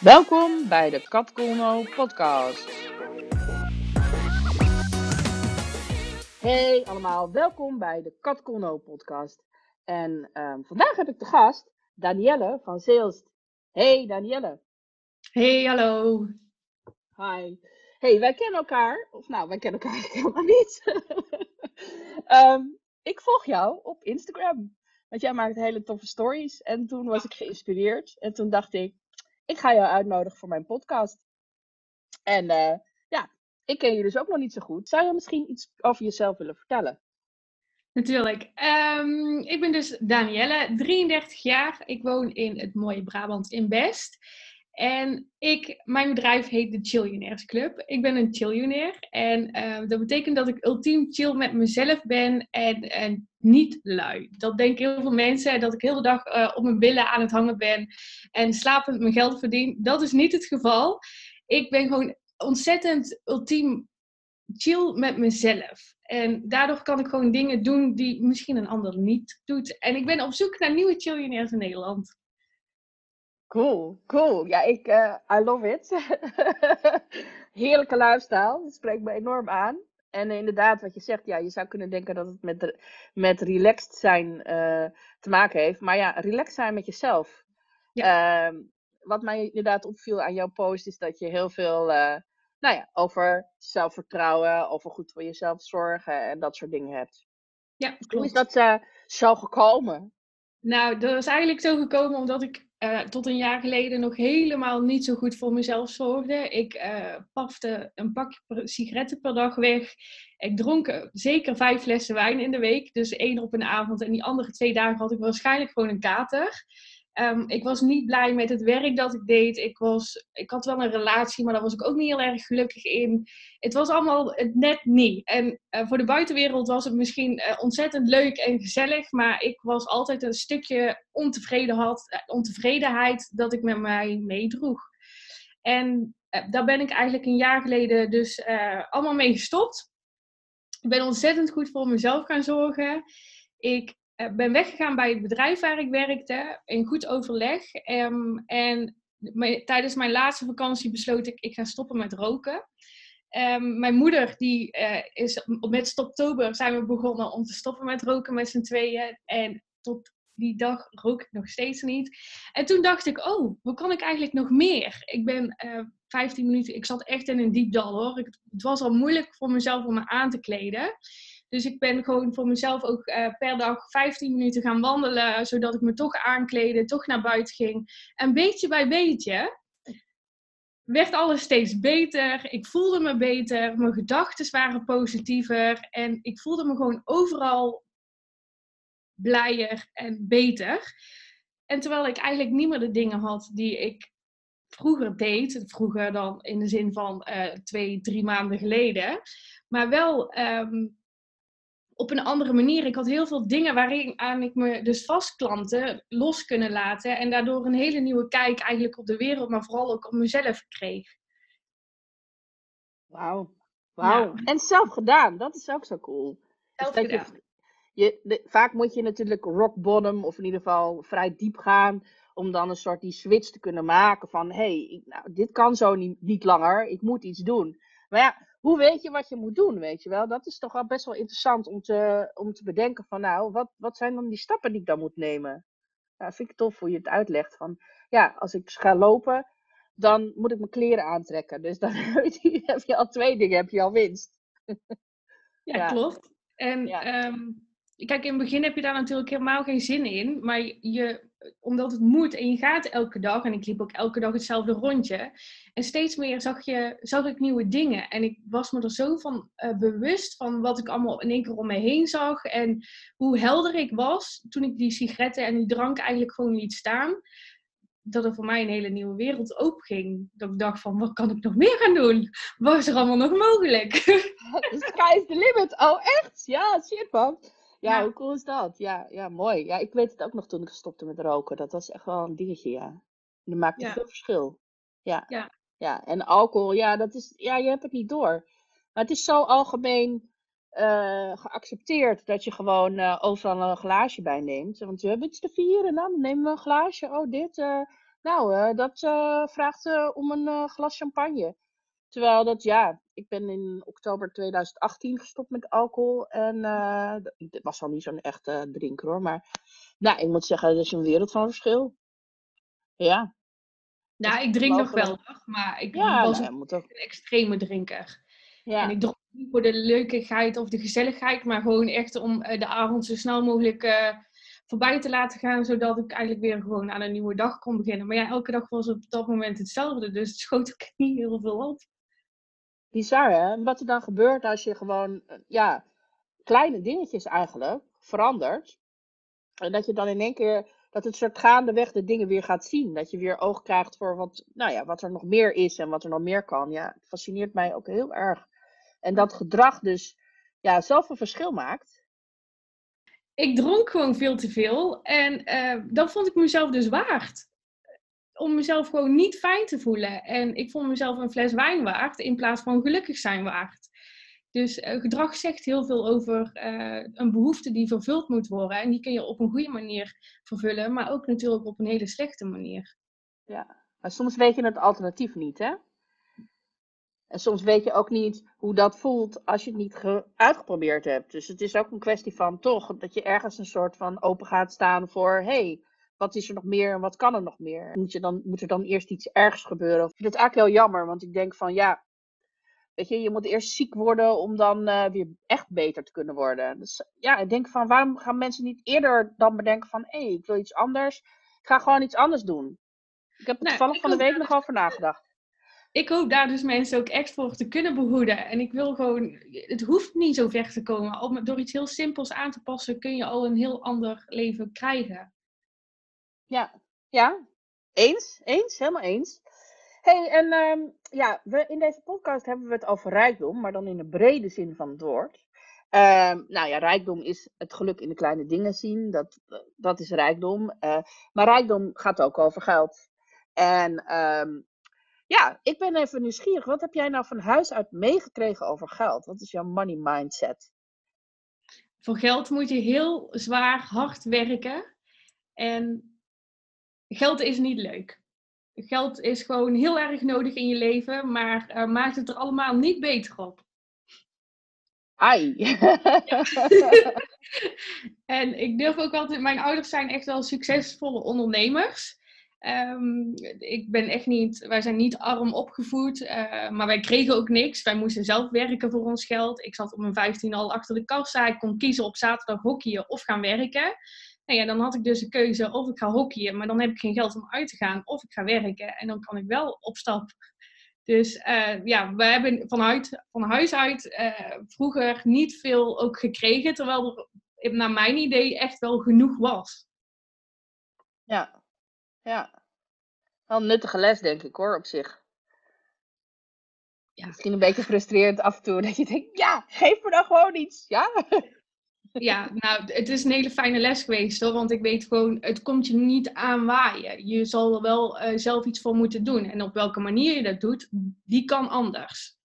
Welkom bij de Kat podcast. Hey allemaal, welkom bij de Kat podcast. En ehm, vandaag heb ik de gast Danielle van Zeelst. Hey Danielle. Hey, hallo. Hi. Hey, wij kennen elkaar. Of nou, wij kennen elkaar helemaal niet. Ehm, ik volg jou op Instagram. Want jij maakt hele toffe stories. En toen was ik geïnspireerd. En toen dacht ik, ik ga jou uitnodigen voor mijn podcast. En eh, ja, ik ken je dus ook nog niet zo goed. Zou je misschien iets over jezelf willen vertellen? Natuurlijk. Ehm, ik ben dus Danielle, 33 jaar. Ik woon in het mooie Brabant in Best. En ik, mijn bedrijf heet de Chillionaires Club. Ik ben een chillionair. En ehm, dat betekent dat ik ultiem chill met mezelf ben en, en niet lui. Dat denken heel veel mensen, dat ik heel de dag uh, op mijn billen aan het hangen ben en slapend mijn geld verdien. Dat is niet het geval. Ik ben gewoon ontzettend ultiem chill met mezelf. En daardoor kan ik gewoon dingen doen die misschien een ander niet doet. En ik ben op zoek naar nieuwe chillionaires in Nederland. Cool, cool. Ja, ik, uh, I love it. Heerlijke lifestyle. Dat spreekt me enorm aan. En inderdaad, wat je zegt, ja, je zou kunnen denken dat het met, met relaxed zijn uh, te maken heeft. Maar ja, relaxed zijn met jezelf. Ja. Uh, wat mij inderdaad opviel aan jouw post, is dat je heel veel uh, nou ja, over zelfvertrouwen, over goed voor jezelf zorgen en dat soort dingen hebt. Ja, klopt. Hoe is dat zo gekomen? Nou, dat is eigenlijk zo gekomen omdat ik uh, tot een jaar geleden nog helemaal niet zo goed voor mezelf zorgde. Ik uh, pafte een pakje sigaretten per dag weg. Ik dronk zeker vijf flessen wijn in de week. Dus één op een avond. En die andere twee dagen had ik waarschijnlijk gewoon een kater. Um, ik was niet blij met het werk dat ik deed. Ik, was, ik had wel een relatie, maar daar was ik ook niet heel erg gelukkig in. Het was allemaal net niet. En uh, voor de buitenwereld was het misschien uh, ontzettend leuk en gezellig, maar ik was altijd een stukje ontevreden had, uh, ontevredenheid dat ik met mij meedroeg. En daar ben ik eigenlijk een jaar geleden dus allemaal mee gestopt. Ik ben ontzettend goed voor mezelf gaan zorgen. Ik ben weggegaan bij het bedrijf waar ik werkte, in goed overleg. Um, en tijdens mijn laatste vakantie besloot ik, ik ga stoppen met roken. Um, mijn moeder, die uh, is met stoptober zijn we begonnen om te stoppen met roken met z'n tweeën. En tot die dag rook ik nog steeds niet. En toen dacht ik, oh, hoe kan ik eigenlijk nog meer? Ik ben uh, 15 minuten, ik zat echt in een diep dal hoor. Ik, het was al moeilijk voor mezelf om me aan te kleden. Dus ik ben gewoon voor mezelf ook uh, per dag 15 minuten gaan wandelen, zodat ik me toch aankleden, toch naar buiten ging. En beetje bij beetje werd alles steeds beter. Ik voelde me beter, mijn gedachten waren positiever en ik voelde me gewoon overal blijer en beter. En terwijl ik eigenlijk niet meer de dingen had die ik vroeger deed, vroeger dan in de zin van uh, twee, drie maanden geleden, maar wel um, op een andere manier. Ik had heel veel dingen waarin aan ik me dus vastklanten los kunnen laten. En daardoor een hele nieuwe kijk eigenlijk op de wereld, maar vooral ook op mezelf kreeg. Wauw. Wauw. Ja. En zelf gedaan. Dat is ook zo cool. Zelf dus gedaan. Je, je, de, vaak moet je natuurlijk rock bottom, of in ieder geval vrij diep gaan. Om dan een soort die switch te kunnen maken van... Hé, hey, nou, dit kan zo niet, niet langer. Ik moet iets doen. Maar ja, hoe weet je wat je moet doen, weet je wel? Dat is toch wel best wel interessant om te, om te bedenken van, nou, wat, wat zijn dan die stappen die ik dan moet nemen? Nou, vind ik tof hoe je het uitlegt. Van, ja, als ik ga lopen, dan moet ik mijn kleren aantrekken. Dus dan heb je al twee dingen, heb je al winst. ja, ja. klopt. En ja. Um, kijk, in het begin heb je daar natuurlijk helemaal geen zin in. Maar je, omdat het moet en je gaat elke dag. En ik liep ook elke dag hetzelfde rondje. En steeds meer zag, je, zag ik nieuwe dingen. En ik was me er zo van uh, bewust van wat ik allemaal in één keer om me heen zag. En hoe helder ik was toen ik die sigaretten en die drank eigenlijk gewoon liet staan. Dat er voor mij een hele nieuwe wereld openging. Dat ik dacht van, wat kan ik nog meer gaan doen? Wat is er allemaal nog mogelijk? The sky is the limit. Oh, echt? Ja, shit man. Ja, ja, hoe cool is dat? Ja, ja, mooi. Ja, ik weet het ook nog toen ik stopte met roken. Dat was echt wel een dingetje, ja. En dat maakte ja. veel verschil. Ja. ja. Ja, en alcohol, ja, dat is, ja, je hebt het niet door. Maar het is zo algemeen uh, geaccepteerd dat je gewoon uh, overal een glaasje bij neemt. Want we hebben iets te vieren, nou, dan nemen we een glaasje. Oh, dit. Uh, Nou, eh, dat eh, vraagt eh, om een eh, glas champagne. Terwijl dat, ja, ik ben in oktober 2018 gestopt met alcohol. En eh, d- ik was al niet zo'n echte drinker hoor. Maar nou, ik moet zeggen, dat is een wereld van verschil. Ja, Nou, ik drink nog wel, maar ik ja, was nou, ook. een extreme drinker. En Ja, ik dronk niet voor de leukigheid of de gezelligheid, maar gewoon echt om eh, de avond zo snel mogelijk eh, voorbij te laten gaan, zodat ik eigenlijk weer gewoon aan een nieuwe dag kon beginnen. Maar ja, elke dag was op dat moment hetzelfde, dus het schoot ook niet heel veel op. bizar hè. En Wat er dan gebeurt als je gewoon, eh, ja, kleine dingetjes eigenlijk verandert. En dat je dan in één keer, dat het soort gaandeweg de dingen weer gaat zien. Dat je weer oog krijgt voor wat, nou ja, wat er nog meer is en wat er nog meer kan. Ja, het fascineert mij ook heel erg. En dat gedrag dus, ja, zelf een verschil maakt. Ik dronk gewoon veel te veel en eh, dat vond ik mezelf dus waard. Om mezelf gewoon niet fijn te voelen. En ik vond mezelf een fles wijn waard in plaats van gelukkig zijn waard. Dus eh, gedrag zegt heel veel over eh, een behoefte die vervuld moet worden. En die kun je op een goede manier vervullen, maar ook natuurlijk op een hele slechte manier. Ja. Maar soms weet je het alternatief niet, hè? En soms weet je ook niet hoe dat voelt als je het niet ge- uitgeprobeerd hebt. Dus het is ook een kwestie van toch dat je ergens een soort van open gaat staan voor: hé, hey, wat is er nog meer en wat kan er nog meer? Moet, je dan, moet er dan eerst iets ergs gebeuren? Ik vind het eigenlijk heel jammer, want ik denk van ja, weet je, je moet eerst ziek worden om dan eh, weer echt beter te kunnen worden. Dus ja, ik denk van waarom gaan mensen niet eerder dan bedenken van hé, hey, ik wil iets anders. Ik ga gewoon iets anders doen. Ik heb er Nou, toevallig van de week nog over nagedacht. Ik hoop daar dus mensen ook echt voor te kunnen behoeden. En ik wil gewoon, het hoeft niet zo ver te komen. Al door iets heel simpels aan te passen kun je al een heel ander leven krijgen. Ja, ja. Eens, eens, helemaal eens. hey, en ehm, ja, we, in deze podcast hebben we het over rijkdom, maar dan in de brede zin van het woord. Ehm, nou ja, rijkdom is het geluk in de kleine dingen zien, dat, dat is rijkdom. Eh, maar rijkdom gaat ook over geld. En ehm, ja, ik ben even nieuwsgierig. Wat heb jij nou van huis uit meegekregen over geld? Wat is jouw money mindset? Voor geld moet je heel zwaar hard werken. En geld is niet leuk. Geld is gewoon heel erg nodig in je leven, maar eh, maakt het er allemaal niet beter op. Ai. en ik durf ook altijd, mijn ouders zijn echt wel succesvolle ondernemers. Ehm, ik ben echt niet, wij zijn niet arm opgevoed, eh, maar wij kregen ook niks. Wij moesten zelf werken voor ons geld. Ik zat op mijn 15 al achter de kassa. Ik kon kiezen op zaterdag hockeyen of gaan werken. Nou ja, dan had ik dus een keuze of ik ga hockeyen, maar dan heb ik geen geld om uit te gaan. Of ik ga werken en dan kan ik wel op stap. Dus uh, ja, we hebben vanuit, van huis uit uh, vroeger niet veel ook gekregen, terwijl er naar mijn idee echt wel genoeg was. Ja, ja. Wel een nuttige les, denk ik hoor, op zich. Ja. Misschien een beetje frustrerend af en toe, dat je denkt, ja, geef me dan gewoon iets, ja? Ja, nou, het is een hele fijne les geweest hoor, want ik weet gewoon, het komt je niet aanwaaien. Je zal er wel uh, zelf iets voor moeten doen. En op welke manier je dat doet, die kan anders.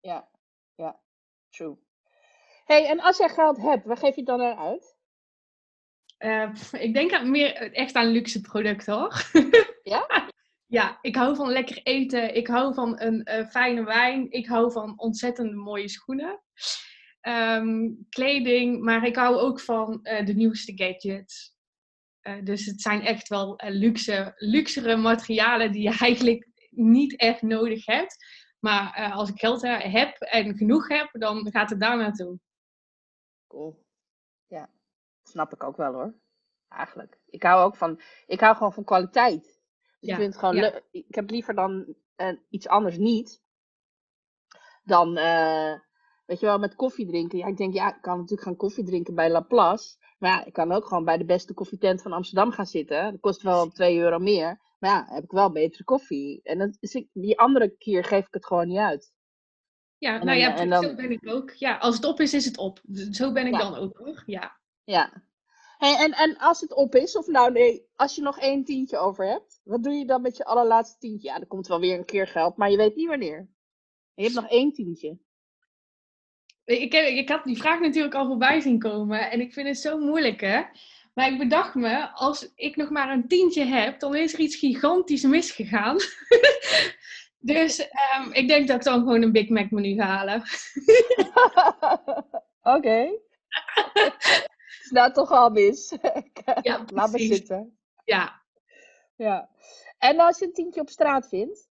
Ja, ja, true. hey, en als jij geld hebt, waar geef je het dan aan uit? Uh, ik denk aan meer echt aan luxe producten hoor. Ja? ja, ik hou van lekker eten. Ik hou van een uh, fijne wijn. Ik hou van ontzettend mooie schoenen. Um, kleding, maar ik hou ook van uh, de nieuwste gadgets. Uh, dus het zijn echt wel luxe, luxere materialen die je eigenlijk niet echt nodig hebt. Maar als ik geld heb en genoeg heb, dan gaat het daar naartoe. Cool. Ja, snap ik ook wel hoor. Eigenlijk. Ik hou ook van, ik hou gewoon van kwaliteit. Dus ja, ik vind het gewoon ja. Ik heb liever dan uh, iets anders niet. Dan, uh, weet je wel, met koffie drinken. Ja, ik denk, ja, ik kan natuurlijk gaan koffie drinken bij Laplace. Maar ja, ik kan ook gewoon bij de beste koffietent van Amsterdam gaan zitten. Dat kost wel 2 euro meer. Maar ja, heb ik wel betere koffie. En dan is die andere keer geef ik het gewoon niet uit. Ja, nou dan, ja, dan, zo ben ik ook. Ja, als het op is, is het op. Zo ben ik ja. dan ook hoor. Ja. Ja. Hey, en, en als het op is, of nou nee, als je nog één tientje over hebt, wat doe je dan met je allerlaatste tientje? Ja, er komt wel weer een keer geld, maar je weet niet wanneer. En je hebt nog één tientje. Ik, heb, ik had die vraag natuurlijk al voorbij zien komen en ik vind het zo moeilijk hè. Maar ik bedacht me, als ik nog maar een tientje heb, dan is er iets gigantisch misgegaan. dus ehm, ik denk dat ik dan gewoon een Big Mac menu ga halen. Oké. is nou toch al mis. Ja, Laat me zitten. Ja, Ja. En als je een tientje op straat vindt,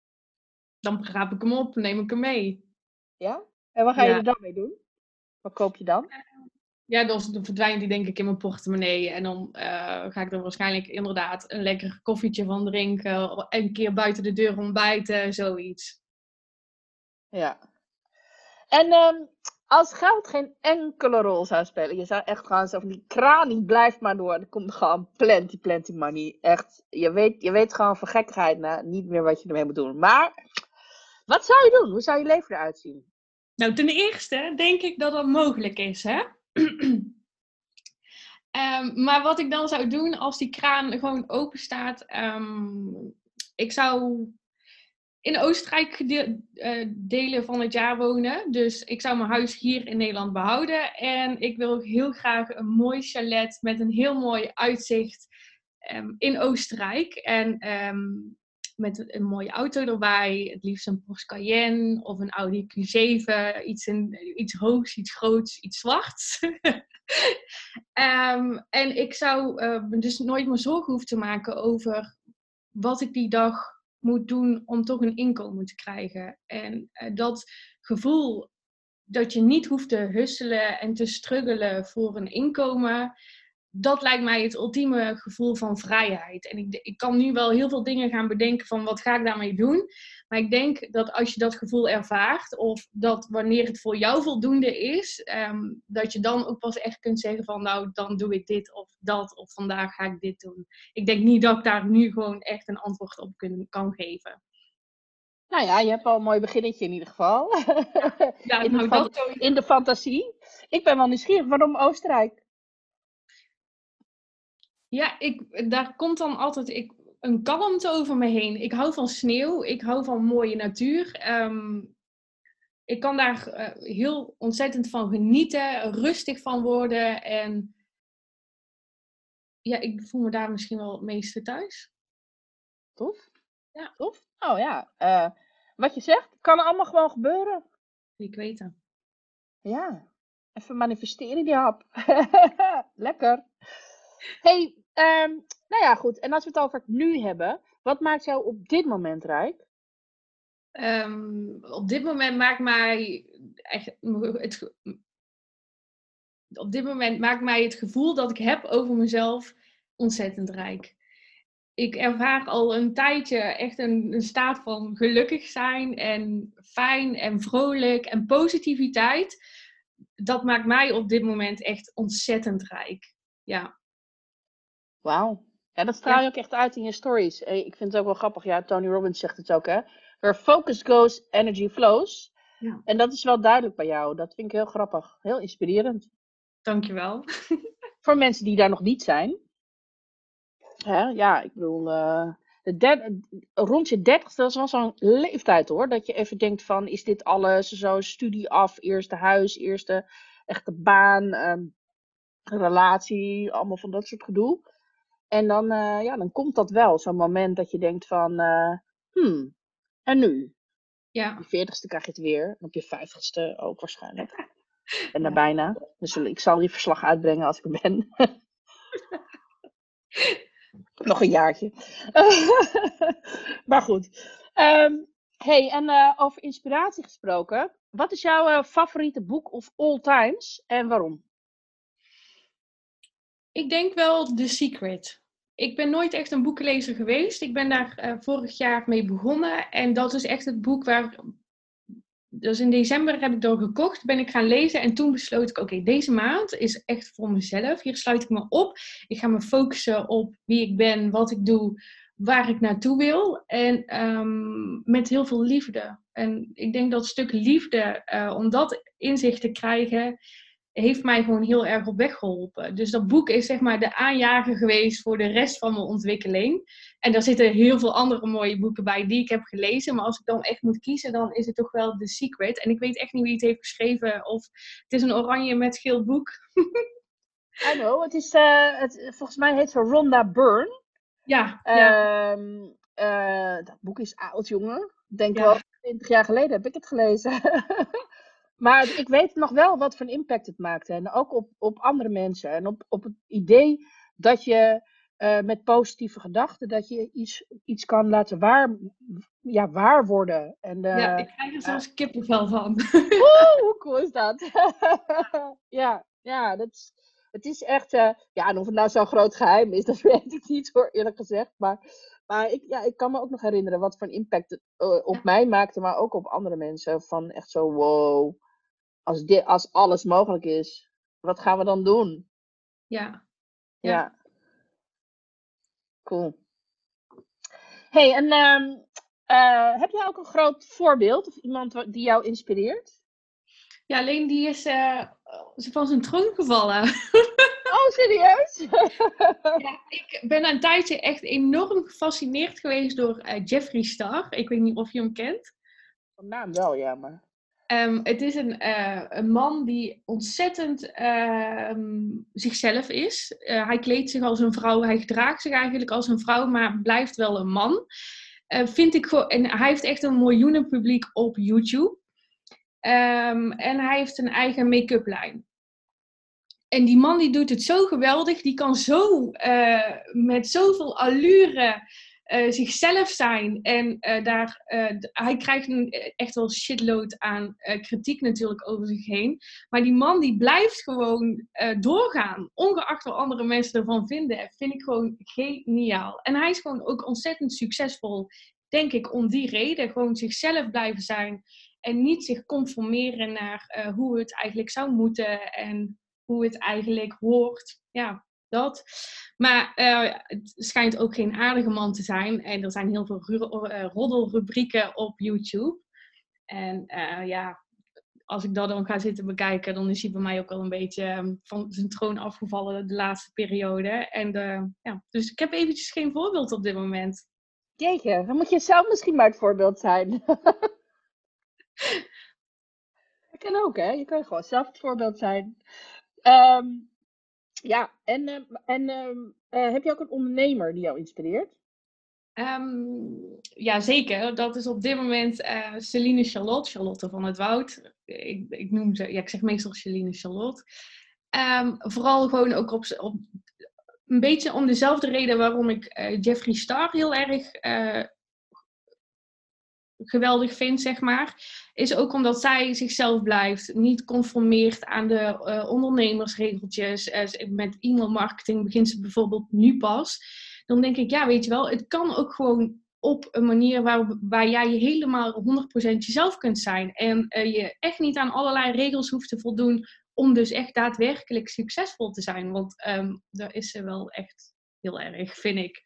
dan raap ik hem op, neem ik hem mee. ja? En wat ga je Ja. er dan mee doen? Wat koop je dan? Ja, dan, verdwijnt die denk ik in mijn portemonnee. En dan eh, ga ik er waarschijnlijk inderdaad een lekker koffietje van drinken. Een keer buiten de deur ontbijten, zoiets. Ja. En ehm, als geld geen enkele rol zou spelen, je zou echt gaan van die kraan die blijft maar door. Er komt gewoon plenty, plenty money. Echt, je weet, je weet gewoon van gekkigheid nou, niet meer wat je ermee moet doen. Maar, wat zou je doen? Hoe zou je leven eruit zien? Nou, ten eerste denk ik dat dat mogelijk is, hè? Ehm, maar wat ik dan zou doen als die kraan gewoon open staat, ehm, ik zou in Oostenrijk eh, delen van het jaar wonen. Dus ik zou mijn huis hier in Nederland behouden. En ik wil heel graag een mooi chalet met een heel mooi uitzicht ehm, in Oostenrijk. En met een mooie auto erbij. Het liefst een Porsche Cayenne of een Audi Q7. Iets, in, iets hoogs, iets groots, iets zwarts. Ehm, en ik zou eh, dus nooit meer zorgen hoeven te maken over wat ik die dag moet doen om toch een inkomen te krijgen. En eh, dat gevoel dat je niet hoeft te husselen en te struggelen voor een inkomen, dat lijkt mij het ultieme gevoel van vrijheid. En ik, ik kan nu wel heel veel dingen gaan bedenken van wat ga ik daarmee doen. Maar ik denk dat als je dat gevoel ervaart, of dat wanneer het voor jou voldoende is, ehm, dat je dan ook pas echt kunt zeggen van nou, dan doe ik dit of dat, of vandaag ga ik dit doen. Ik denk niet dat ik daar nu gewoon echt een antwoord op kun, kan geven. Nou ja, je hebt al een mooi beginnetje in ieder geval. Ja, in, nou, de dat in de fantasie. Ik ben wel nieuwsgierig. Waarom Oostenrijk? Ja, ik, daar komt dan altijd ik, een kalmte over me heen. Ik hou van sneeuw, ik hou van mooie natuur. Ehm, ik kan daar eh, heel ontzettend van genieten, rustig van worden. En ja, ik voel me daar misschien wel het meeste thuis. Tof. Ja. Tof. Oh ja. eh, wat je zegt, kan allemaal gewoon gebeuren. Ik weet het. Ja. Even manifesteren die hap. Lekker. hey, ehm, nou ja, goed. En als we het over het nu hebben, wat maakt jou op dit moment rijk? Ehm, op dit moment maakt mij echt het, op dit moment maakt mij het gevoel dat ik heb over mezelf ontzettend rijk. Ik ervaar al een tijdje echt een, een staat van gelukkig zijn en fijn en vrolijk en positiviteit. Dat maakt mij op dit moment echt ontzettend rijk. Ja, Wauw. Ja, dat straal je ook echt uit in je stories. Eh, Ik vind het ook wel grappig. Ja, Tony Robbins zegt het ook, hè. Where focus goes, energy flows. Ja. En dat is wel duidelijk bij jou. Dat vind ik heel grappig. Heel inspirerend. dankjewel. Voor mensen die daar nog niet zijn. Hè? Ja, ik bedoel, eh, de rond je dertigste, dat is wel zo'n leeftijd hoor. Dat je even denkt van, is dit alles? Zo studie af, eerste huis, eerste echte baan, ehm, relatie, allemaal van dat soort gedoe. En dan, eh, ja, dan komt dat wel, zo'n moment dat je denkt van, eh, hmm, en nu? Ja, Op je veertigste krijg je het weer. En op je vijftigste ook waarschijnlijk. En daar bijna. Dus ik zal die verslag uitbrengen als ik er ben. Nog een jaartje. maar goed. Ehm, hey, en eh, over inspiratie gesproken. Wat is jouw favoriete boek of all times en waarom? Ik denk wel The Secret. Ik ben nooit echt een boekenlezer geweest. Ik ben daar eh, vorig jaar mee begonnen. En dat is echt het boek waar. Dus in december heb ik dat gekocht, ben ik gaan lezen. En toen besloot ik: oké, deze maand is echt voor mezelf. Hier sluit ik me op. Ik ga me focussen op wie ik ben, wat ik doe, waar ik naartoe wil. En ehm, met heel veel liefde. En ik denk dat stuk liefde, eh, om dat inzicht te krijgen, heeft mij gewoon heel erg op weg geholpen. Dus dat boek is zeg maar de aanjager geweest voor de rest van mijn ontwikkeling. En daar zitten heel veel andere mooie boeken bij die ik heb gelezen. Maar als ik dan echt moet kiezen, dan is het toch wel The Secret. En ik weet echt niet wie het heeft geschreven. Of het is een oranje met geel boek. I know. Het is, uh, het, volgens mij heet ze Rhonda Byrne. Ja. ja. Um, uh, dat boek is oud, jongen. Ik denk wel 20 jaar geleden heb ik het gelezen. maar ik weet nog wel wat voor een impact het maakte. En ook op, op andere mensen. En op, op het idee dat je uh, met positieve gedachten, dat je iets, iets kan laten waar, ja, waar worden. En, uh, ja, ik krijg er zelfs kippenvel van. Oeh, hoe cool is dat? ja, ja, dat is, het is echt, uh, ja, en of het nou zo'n groot geheim is, dat weet ik niet hoor, eerlijk gezegd. Maar, maar ik, ja, ik kan me ook nog herinneren wat voor een impact het op ja. mij maakte, maar ook op andere mensen. Van echt zo, wow, als, dit, als alles mogelijk is, wat gaan we dan doen? Ja. Ja. ja. Cool. hey, en um, uh, heb jij ook een groot voorbeeld of iemand die jou inspireert? Ja, alleen die is uh, van zijn troon gevallen. Oh, serieus? ja, ik ben een tijdje echt enorm gefascineerd geweest door uh, Jeffree Star. Ik weet niet of je hem kent. Van naam wel, ja, maar... Um, het is een, uh, een, man die ontzettend uh, zichzelf is. Uh, hij kleedt zich als een vrouw, hij gedraagt zich eigenlijk als een vrouw, maar blijft wel een man. Eh, vind ik en hij heeft echt een miljoenen publiek op YouTube. Um, en hij heeft een eigen make-up lijn. En die man die doet het zo geweldig, die kan zo met zoveel allure uh, zichzelf zijn. En uh, daar, uh, hij krijgt een, echt wel shitload aan kritiek natuurlijk over zich heen. Maar die man die blijft gewoon doorgaan. Ongeacht wat andere mensen ervan vinden. Vind ik gewoon geniaal. En hij is gewoon ook ontzettend succesvol. Denk ik om die reden. Gewoon zichzelf blijven zijn. En niet zich conformeren naar hoe het eigenlijk zou moeten. En hoe het eigenlijk hoort. Ja, dat. Maar uh, het schijnt ook geen aardige man te zijn. En er zijn heel veel uh, roddelrubrieken op YouTube. En uh, ja, als ik dat dan ga zitten bekijken, dan is hij bij mij ook al een beetje ehm, van zijn troon afgevallen de laatste periode. En ja, dus ik heb eventjes geen voorbeeld op dit moment. Jeetje, dan moet je zelf misschien maar het voorbeeld zijn. dat kan ook, hè? Je kan gewoon zelf het voorbeeld zijn. Um, ja, en, uh, en uh, heb je ook een ondernemer die jou inspireert? Um, ja, zeker. Dat is op dit moment uh, Celine Charlotte, Charlotte van het Woud. Ik, ik noem ze, ja, ik zeg meestal Celine Charlotte. Vooral gewoon ook op, op een beetje om dezelfde reden waarom ik Jeffree Star heel erg geweldig vind, zeg maar, is ook omdat zij zichzelf blijft, niet conformeert aan de uh, ondernemersregeltjes. Uh, met e-mailmarketing begint ze bijvoorbeeld nu pas. Dan denk ik, ja, weet je wel, het kan ook gewoon op een manier waar, waar jij je helemaal 100% jezelf kunt zijn. En uh, je echt niet aan allerlei regels hoeft te voldoen om dus echt daadwerkelijk succesvol te zijn. Want um, daar is ze wel echt heel erg, vind ik.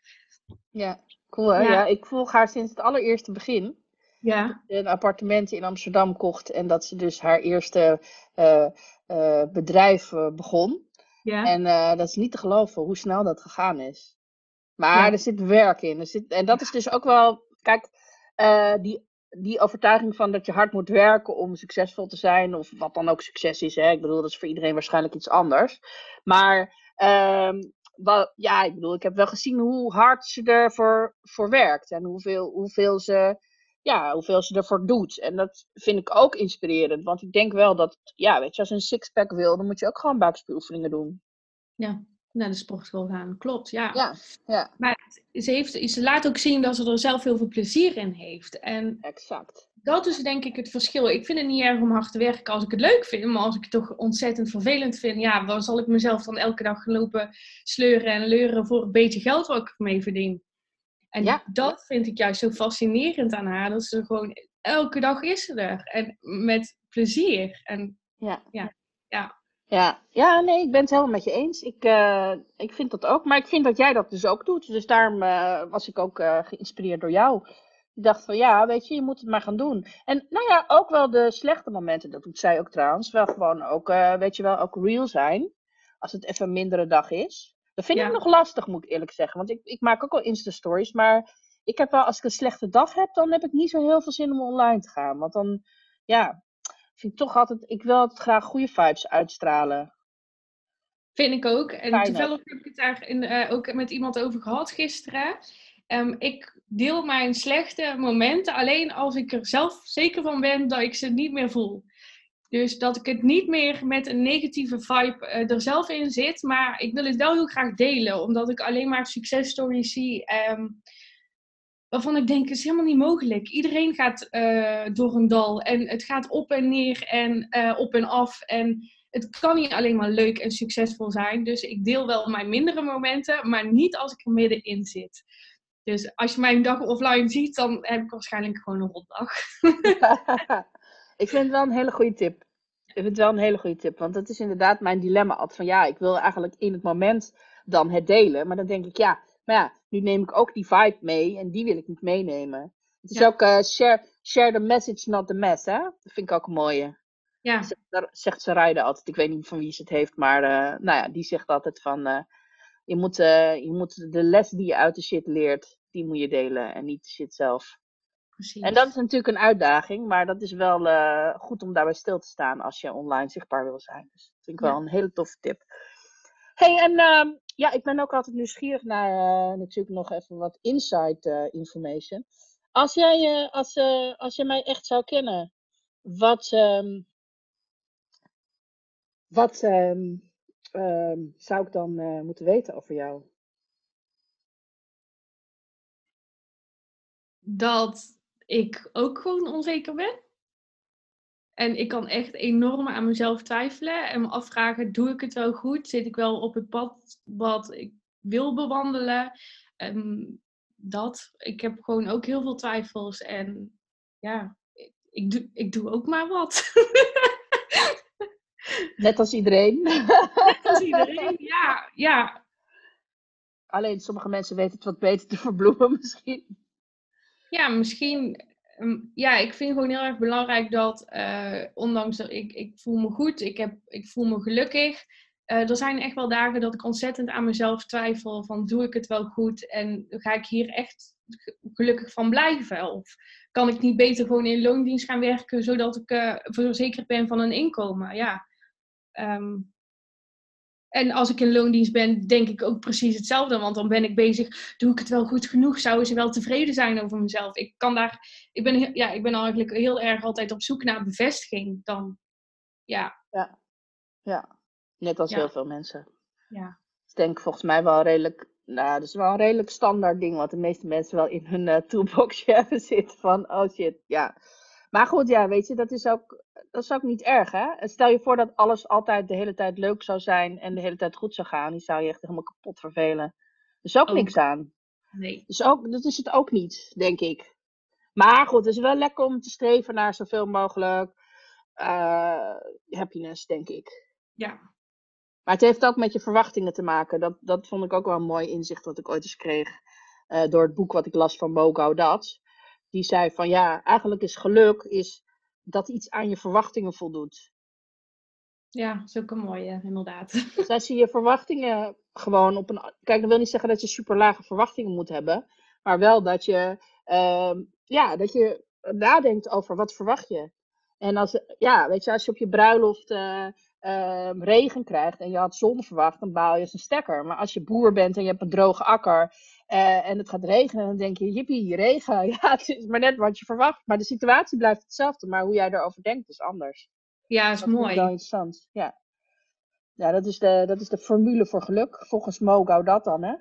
Ja, cool hè? Ja. ja, ik volg haar sinds het allereerste begin ja. een appartement in Amsterdam kocht en dat ze dus haar eerste uh, uh, bedrijf uh, begon. Ja. En dat is niet te geloven hoe snel dat gegaan is. Maar ja. er zit werk in. Er zit, en dat is dus ook wel, kijk, die, die overtuiging van dat je hard moet werken om succesvol te zijn, of wat dan ook succes is. Hè? Ik bedoel, dat is voor iedereen waarschijnlijk iets anders. Maar ehm, wat, ja, ik bedoel, ik heb wel gezien hoe hard ze ervoor voor werkt en hoeveel, hoeveel ze ja, hoeveel ze ervoor doet. En dat vind ik ook inspirerend. Want ik denk wel dat, ja, weet je, als je een sixpack wil, dan moet je ook gewoon buikspieroefeningen doen. Ja, naar de sportschool gaan. Klopt, ja. Ja, ja. Maar ze, heeft, ze laat ook zien dat ze er zelf heel veel plezier in heeft. En exact. Dat is denk ik het verschil. Ik vind het niet erg om hard te werken als ik het leuk vind. Maar als ik het toch ontzettend vervelend vind, ja, dan zal ik mezelf dan elke dag lopen sleuren en leuren voor een beetje geld wat ik mee verdien. En ja. dat vind ik juist zo fascinerend aan haar. Dat ze gewoon elke dag is ze er. En met plezier. En ja. ja, ja. Ja, ja, nee, ik ben het helemaal met je eens. Ik, uh, ik vind dat ook. Maar ik vind dat jij dat dus ook doet. Dus daarom uh, was ik ook uh, geïnspireerd door jou. Ik dacht van ja, weet je, je moet het maar gaan doen. En nou ja, ook wel de slechte momenten, dat doet zij ook trouwens. Wel gewoon ook, weet je wel, ook real zijn. Als het even een mindere dag is. Dat vind ik nog lastig, moet ik eerlijk zeggen. Want ik, ik maak ook al Insta-stories. Maar ik heb wel, als ik een slechte dag heb, dan heb ik niet zo heel veel zin om online te gaan. Want dan, ja, vind ik toch altijd, ik wil altijd graag goede vibes uitstralen. Vind ik ook. En toevallig heb ik het daar in, uh, ook met iemand over gehad gisteren. Um, ik deel mijn slechte momenten alleen als ik er zelf zeker van ben dat ik ze niet meer voel. Dus dat ik het niet meer met een negatieve vibe uh, er zelf in zit. Maar ik wil het wel heel graag delen. Omdat ik alleen maar successtories zie. Um, waarvan ik denk, het is helemaal niet mogelijk. Iedereen gaat uh, door een dal. En het gaat op en neer en uh, op en af. En het kan niet alleen maar leuk en succesvol zijn. Dus ik deel wel mijn mindere momenten. Maar niet als ik er middenin zit. Dus als je mij een dag offline ziet, dan heb ik waarschijnlijk gewoon een rotdag. ik vind het wel een hele goede tip. Ik vind het wel een hele goede tip. Want dat is inderdaad mijn dilemma altijd. Van ja, ik wil eigenlijk in het moment dan het delen. Maar dan denk ik, ja, maar ja, nu neem ik ook die vibe mee. En die wil ik niet meenemen. Het is ook uh, share, share the message, not the mess. Hè? Dat vind ik ook een mooie. Ja. Daar zegt ze rijden altijd. Ik weet niet van wie ze het heeft. Maar uh, nou ja, die zegt altijd van... Uh, je moet, je moet de les die je uit de shit leert, die moet je delen en niet de shit zelf. Precies. En dat is natuurlijk een uitdaging, maar dat is wel uh, goed om daarbij stil te staan als je online zichtbaar wil zijn. Dus dat vind ik wel een hele toffe tip. hey, en uh, ja, ik ben ook altijd nieuwsgierig naar uh, natuurlijk nog even wat inside information. Als jij, als, als je mij echt zou kennen, wat, um, wat um, Ehm, zou ik dan moeten weten over jou? Dat ik ook gewoon onzeker ben. En ik kan echt enorm aan mezelf twijfelen en me afvragen: doe ik het wel goed? Zit ik wel op het pad wat ik wil bewandelen? En dat. Ik heb gewoon ook heel veel twijfels. En ja, ik, ik, doe, ik doe ook maar wat. Net als iedereen. Net als iedereen, ja. ja. Alleen sommige mensen weten het wat beter te verbloemen misschien. Ja, misschien. Ehm, ja, ik vind gewoon heel erg belangrijk dat, uh, ondanks dat ik, ik voel me goed, ik, heb, ik voel me gelukkig. Uh, er zijn echt wel dagen dat ik ontzettend aan mezelf twijfel van doe ik het wel goed en ga ik hier echt gelukkig van blijven? Of kan ik niet beter gewoon in loondienst gaan werken zodat ik uh, verzekerd ben van een inkomen? Ja, Um, en als ik in loondienst ben, denk ik ook precies hetzelfde. Want dan ben ik bezig, doe ik het wel goed genoeg? Zouden ze wel tevreden zijn over mezelf? Ik kan daar, ik ben, ja, ik ben eigenlijk heel erg altijd op zoek naar bevestiging. Dan, ja. Ja, ja. net als heel veel mensen. Ja. Ik denk volgens mij wel redelijk, nou, dat is wel een redelijk standaard ding. Wat de meeste mensen wel in hun uh, toolboxje hebben zitten. Van, oh shit, ja. Maar goed, ja, weet je, dat is ook dat is ook niet erg, hè? Stel je voor dat alles altijd de hele tijd leuk zou zijn en de hele tijd goed zou gaan. Die zou je echt helemaal kapot vervelen. Er is ook, niks aan. Nee. Dus ook, dat is het ook niet, denk ik. Maar goed, het is wel lekker om te streven naar zoveel mogelijk uh, happiness, denk ik. Ja. Maar het heeft ook met je verwachtingen te maken. Dat, dat vond ik ook wel een mooi inzicht wat ik ooit eens kreeg. Uh, door het boek wat ik las van Mo dat. Die zei van ja, eigenlijk is geluk is dat iets aan je verwachtingen voldoet. Ja, dat is ook een mooie, inderdaad. Dus als je je verwachtingen gewoon op een. Kijk, dat wil niet zeggen dat je super lage verwachtingen moet hebben. Maar wel dat je, uh, ja, dat je nadenkt over wat verwacht je. En als, ja, weet je, als je op je bruiloft uh, uh, regen krijgt en je had zon verwacht, dan baal je eens een stekker. Maar als je boer bent en je hebt een droge akker uh, en het gaat regenen, dan denk je, jippie, regen. Ja, het is maar net wat je verwacht. Maar de situatie blijft hetzelfde, maar hoe jij erover denkt is anders. Ja, is dat mooi. wel interessant, ja. Ja, dat is, de, dat is de formule voor geluk. Volgens Mo dat dan, hè?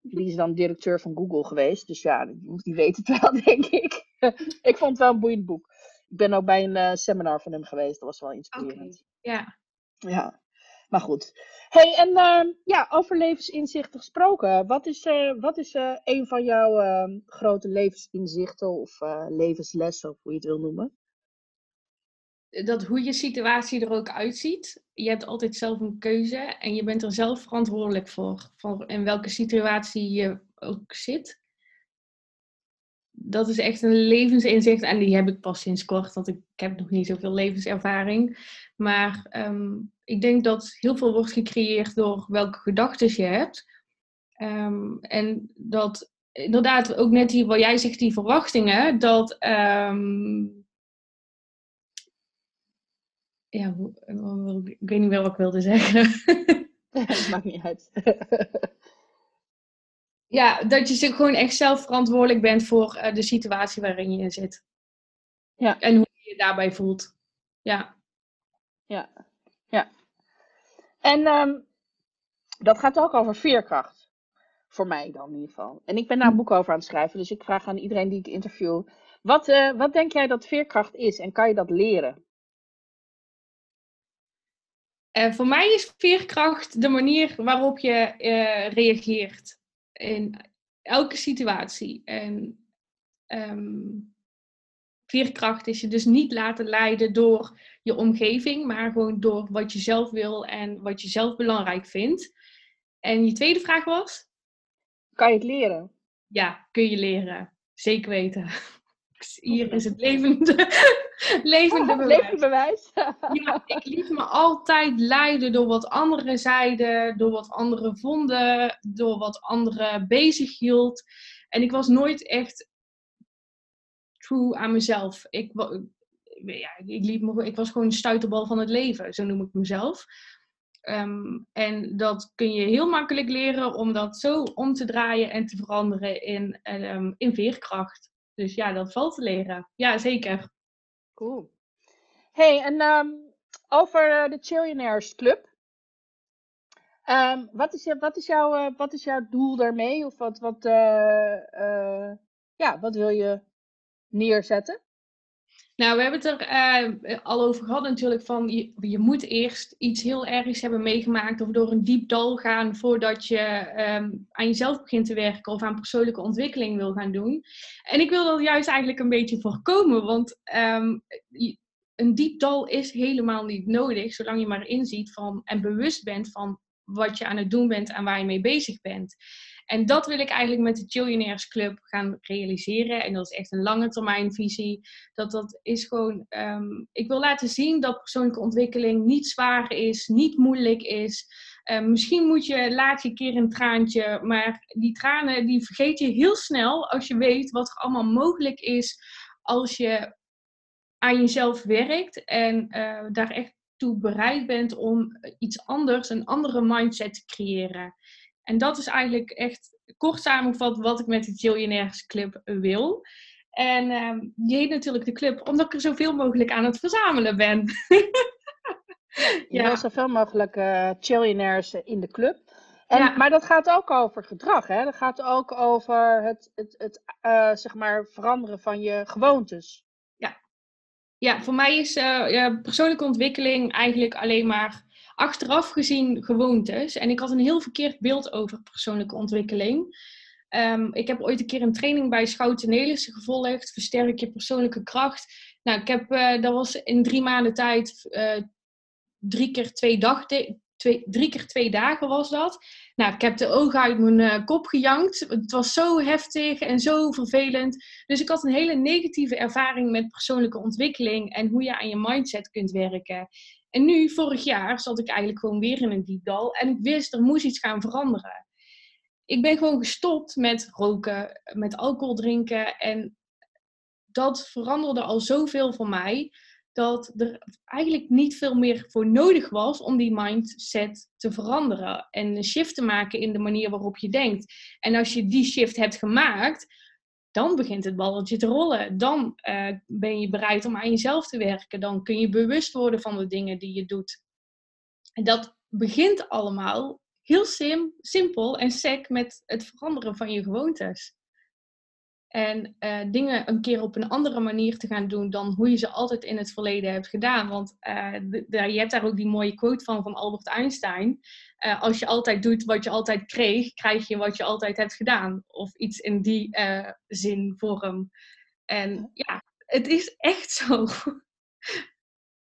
Die is dan directeur van Google geweest. Dus ja, die, die weet het wel, denk ik. ik vond het wel een boeiend boek. Ik ben ook bij een uh, seminar van hem geweest. Dat was wel inspirerend. Okay. Ja. Ja, maar goed. hey, en uh, ja, over levensinzichten gesproken. Wat is, uh, wat is uh, een van jouw ehm, grote levensinzichten of eh, levenslessen, of hoe je het wil noemen? Dat hoe je situatie er ook uitziet. Je hebt altijd zelf een keuze en je bent er zelf verantwoordelijk voor. voor in welke situatie je ook zit. Dat is echt een levensinzicht en die heb ik pas sinds kort, want ik, heb nog niet zoveel levenservaring. Maar um, ik denk dat heel veel wordt gecreëerd door welke gedachten je hebt. Um, en dat inderdaad ook net die, wat jij zegt, die verwachtingen, dat. Um, ja, ik weet niet meer wat ik wilde zeggen. dat maakt niet uit. ja, dat je gewoon echt zelf verantwoordelijk bent voor uh, de situatie waarin je zit. Ja. En hoe je je daarbij voelt. Ja. Ja. Ja. En um, dat gaat ook over veerkracht. Voor mij dan in ieder geval. En ik ben daar een boek over aan het schrijven. Dus ik vraag aan iedereen die ik interview. Wat, uh, wat denk jij dat veerkracht is? En kan je dat leren? Uh, voor mij is veerkracht de manier waarop je reageert in elke situatie. En um, veerkracht is je dus niet laten leiden door je omgeving, maar gewoon door wat je zelf wil en wat je zelf belangrijk vindt. En je tweede vraag was? Kan je het leren? Ja, kun je leren. Zeker weten. Hier is het levende, levende bewijs. Levende bewijs. ja, ik liet me altijd leiden door wat anderen zeiden, door wat anderen vonden, door wat anderen bezig hield. En ik was nooit echt true aan mezelf. Ik, ja, ik, liep me, ik was gewoon een stuiterbal van het leven, zo noem ik mezelf. Ehm, en dat kun je heel makkelijk leren om dat zo om te draaien en te veranderen in, um, in veerkracht. Dus ja, dat valt te leren. Ja, zeker. Cool. hey, en um, over eh, de Chillionaires Club. wat, is, wat, is jouw, uh, wat is jouw doel daarmee? Of wat, wat, uh, ja, wat wil je neerzetten? Nou, we hebben het er uh, al over gehad natuurlijk van je, moet eerst iets heel ergs hebben meegemaakt of door een diep dal gaan voordat je um, aan jezelf begint te werken of aan persoonlijke ontwikkeling wil gaan doen. En ik wil dat juist eigenlijk een beetje voorkomen, want um, een diep dal is helemaal niet nodig zolang je maar inziet van en bewust bent van wat je aan het doen bent en waar je mee bezig bent. En dat wil ik eigenlijk met de Chillionaires Club gaan realiseren. En dat is echt een lange termijn visie. Dat dat is gewoon, um, ik wil laten zien dat persoonlijke ontwikkeling niet zwaar is, niet moeilijk is. Um, misschien moet je, laat je keer een traantje, maar die tranen die vergeet je heel snel als je weet wat er allemaal mogelijk is als je aan jezelf werkt en uh, daar echt toe bereid bent om iets anders, een andere mindset te creëren. En dat is eigenlijk echt kort samengevat wat ik met de Chillionaires Club wil. En uh, die heet natuurlijk de club omdat ik er zoveel mogelijk aan het verzamelen ben. Je ja. wil zoveel mogelijk uh, in de club. En, ja. Maar dat gaat ook over gedrag, hè? Dat gaat ook over het, het, het uh, zeg maar veranderen van je gewoontes. Ja, ja voor mij is uh, persoonlijke ontwikkeling eigenlijk alleen maar achteraf gezien gewoontes. En ik had een heel verkeerd beeld over persoonlijke ontwikkeling. Um, ik heb ooit een keer een training bij Schouten Nelissen gevolgd. Versterk je persoonlijke kracht. Nou, ik heb, uh, dat was in drie maanden tijd uh, drie keer twee dag, twee, drie keer twee dagen was dat. Nou, ik heb de ogen uit mijn uh, kop gejankt. Het was zo heftig en zo vervelend. Dus ik had een hele negatieve ervaring met persoonlijke ontwikkeling en hoe je aan je mindset kunt werken. En nu, vorig jaar, zat ik eigenlijk gewoon weer in een diep dal. En ik wist, er moest iets gaan veranderen. Ik ben gewoon gestopt met roken, met alcohol drinken. En dat veranderde al zoveel voor mij. Dat er eigenlijk niet veel meer voor nodig was om die mindset te veranderen. En een shift te maken in de manier waarop je denkt. En als je die shift hebt gemaakt, dan begint het balletje te rollen. Dan uh, ben je bereid om aan jezelf te werken. Dan kun je bewust worden van de dingen die je doet. En dat begint allemaal heel sim, simpel en sec met het veranderen van je gewoontes. En uh, dingen een keer op een andere manier te gaan doen dan hoe je ze altijd in het verleden hebt gedaan. Want de, je hebt daar ook die mooie quote van van Albert Einstein. Uh, als je altijd doet wat je altijd kreeg, krijg je wat je altijd hebt gedaan. Of iets in die zin, vorm. En ja, het is echt zo.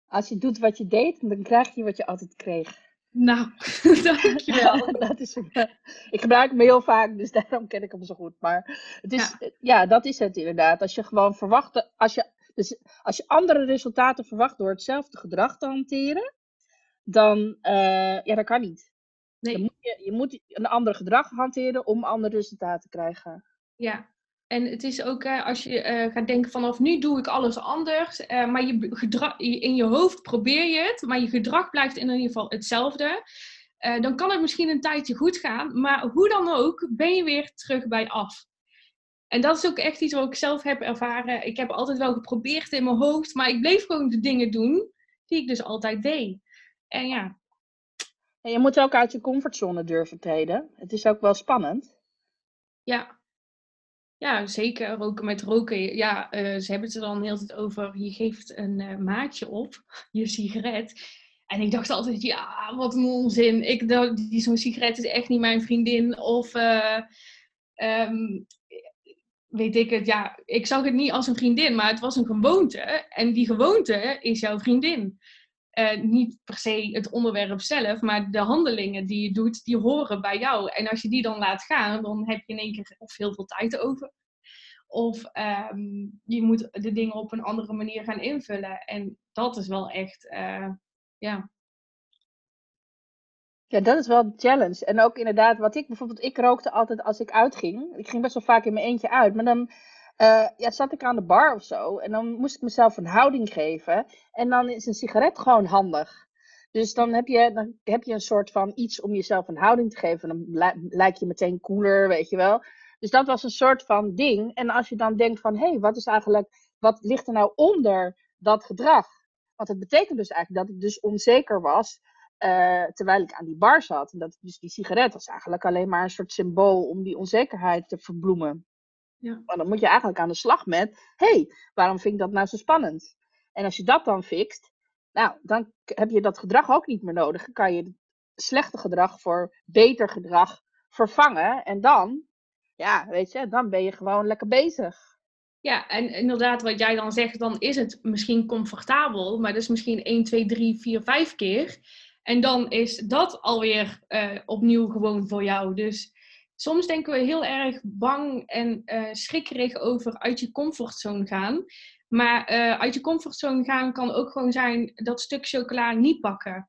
Als je doet wat je deed, dan krijg je wat je altijd kreeg. Nou, dankjewel. dat is, ik gebruik hem heel vaak, dus daarom ken ik hem zo goed. Maar het is, ja. ja. dat is het inderdaad. Als je gewoon verwacht, als je, dus als je andere resultaten verwacht door hetzelfde gedrag te hanteren, dan, uh, ja, dat kan niet. Nee. Dan moet je, je moet een ander gedrag hanteren om andere resultaten te krijgen. Ja, en het is ook uh, als je uh, gaat denken vanaf nu doe ik alles anders. Uh, maar je gedrag, in je hoofd probeer je het, maar je gedrag blijft in ieder geval hetzelfde. eh, dan kan het misschien een tijdje goed gaan, maar hoe dan ook, ben je weer terug bij af. En dat is ook echt iets wat ik zelf heb ervaren. Ik heb altijd wel geprobeerd in mijn hoofd, maar ik bleef gewoon de dingen doen die ik dus altijd deed. En ja. En je moet ook uit je comfortzone durven treden. Het is ook wel spannend. Ja, ja, zeker. Roken met roken. Ja, uh, ze hebben het er dan heel tijd over. Je geeft een uh, maatje op, je sigaret. En ik dacht altijd, ja, wat een onzin. Ik, die, zo'n sigaret is echt niet mijn vriendin. Of uh, um, weet ik het, ja, ik zag het niet als een vriendin, maar het was een gewoonte. En die gewoonte is jouw vriendin. Uh, niet per se het onderwerp zelf, maar de handelingen die je doet, die horen bij jou. En als je die dan laat gaan, dan heb je in één keer of heel veel tijd over. Of um, je moet de dingen op een andere manier gaan invullen. En dat is wel echt, uh, ja. Ja, dat is wel een challenge. En ook inderdaad, wat ik bijvoorbeeld, ik rookte altijd als ik uitging. Ik ging best wel vaak in mijn eentje uit, maar dan uh, ja, zat ik aan de bar of zo. En dan moest ik mezelf een houding geven. En dan is een sigaret gewoon handig. Dus dan heb je, dan heb je een soort van iets om jezelf een houding te geven. Dan lijk je meteen cooler, weet je wel. Dus dat was een soort van ding. En als je dan denkt van, hé, hey, wat is eigenlijk, wat ligt er nou onder dat gedrag? Want het betekent dus eigenlijk dat ik dus onzeker was uh, terwijl ik aan die bar zat. En dat dus die sigaret was eigenlijk alleen maar een soort symbool om die onzekerheid te verbloemen. Ja. Maar dan moet je eigenlijk aan de slag met, hé, hey, waarom vind ik dat nou zo spannend? En als je dat dan fixt, nou, dan heb je dat gedrag ook niet meer nodig. Dan kan je het slechte gedrag voor beter gedrag vervangen. En dan, ja, weet je, dan ben je gewoon lekker bezig. Ja, en inderdaad, wat jij dan zegt, dan is het misschien comfortabel, maar dat is misschien 1, 2, 3, 4, 5 keer. En dan is dat alweer uh, opnieuw gewoon voor jou. Dus soms denken we heel erg bang en uh, schrikkerig over uit je comfortzone gaan. Maar uh, uit je comfortzone gaan kan ook gewoon zijn dat stuk chocola niet pakken.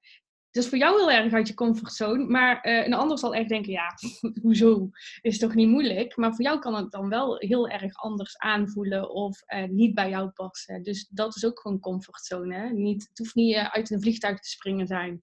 Dat is voor jou heel erg uit je comfortzone. Maar uh, een ander zal echt denken, ja, hoezo? Is toch niet moeilijk? Maar voor jou kan het dan wel heel erg anders aanvoelen of niet bij jou passen. Dus dat is ook gewoon comfortzone. Hè? Niet, het hoeft niet uit een vliegtuig te springen zijn.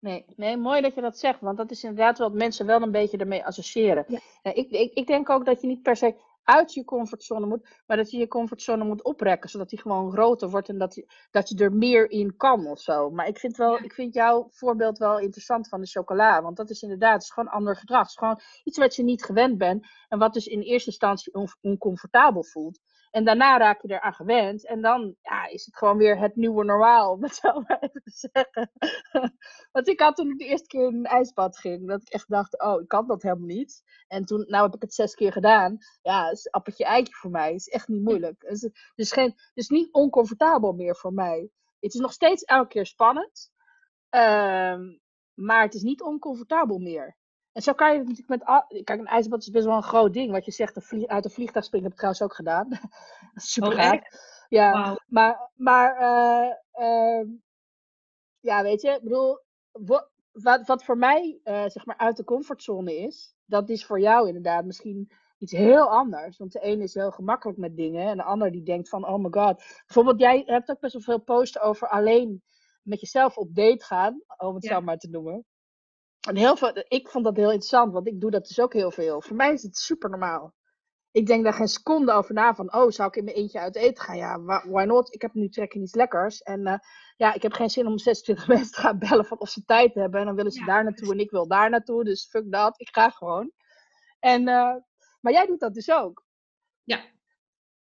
Nee, nee, mooi dat je dat zegt, want dat is inderdaad wat mensen wel een beetje ermee associëren. Ja. Ik, ik, ik denk ook dat je niet per se uit je comfortzone moet, maar dat je je comfortzone moet oprekken, zodat die gewoon groter wordt en dat je, dat je er meer in kan of zo. Maar ik vind, wel, ik vind jouw voorbeeld wel interessant van de chocola, want dat is inderdaad het is gewoon ander gedrag. Het is gewoon iets wat je niet gewend bent en wat dus in eerste instantie oncomfortabel voelt. En daarna raak je eraan gewend. En dan ja, is het gewoon weer het nieuwe normaal, om het zo maar even te zeggen. Want ik had toen ik de eerste keer in een ijsbad ging, dat ik echt dacht, oh, ik kan dat helemaal niet. En toen, nou heb ik het zes keer gedaan. Ja, is appeltje eitje voor mij. is echt niet moeilijk. Het is, dus geen, dus niet oncomfortabel meer voor mij. Het is nog steeds elke keer spannend. Um, maar het is niet oncomfortabel meer. En zo kan je het natuurlijk met. Kijk, een ijsbad is best wel een groot ding. Wat je zegt, uit een vliegtuig springen heb ik trouwens ook gedaan. Super oh, Ja, maar, maar uh, ja, weet je, ik bedoel, wat, wat voor mij uh, zeg maar uit de comfortzone is, dat is voor jou inderdaad misschien iets heel anders. Want de ene is heel gemakkelijk met dingen en de ander die denkt van, oh my god. Bijvoorbeeld, jij hebt ook best wel veel posten over alleen met jezelf op date gaan, om het zo maar te noemen. En heel veel, ik vond dat heel interessant, want ik doe dat dus ook heel veel. Voor mij is het super normaal. Ik denk daar geen seconde over na van, oh, zou ik in mijn eentje uit eten gaan? Ja, why not? Ik heb nu trek in iets lekkers. En uh, ja, ik heb geen zin om 26 mensen te gaan bellen van of ze tijd hebben. En dan willen ze daar naartoe en ik wil daar naartoe. Dus fuck dat, ik ga gewoon. En, uh, maar jij doet dat dus ook. Ja.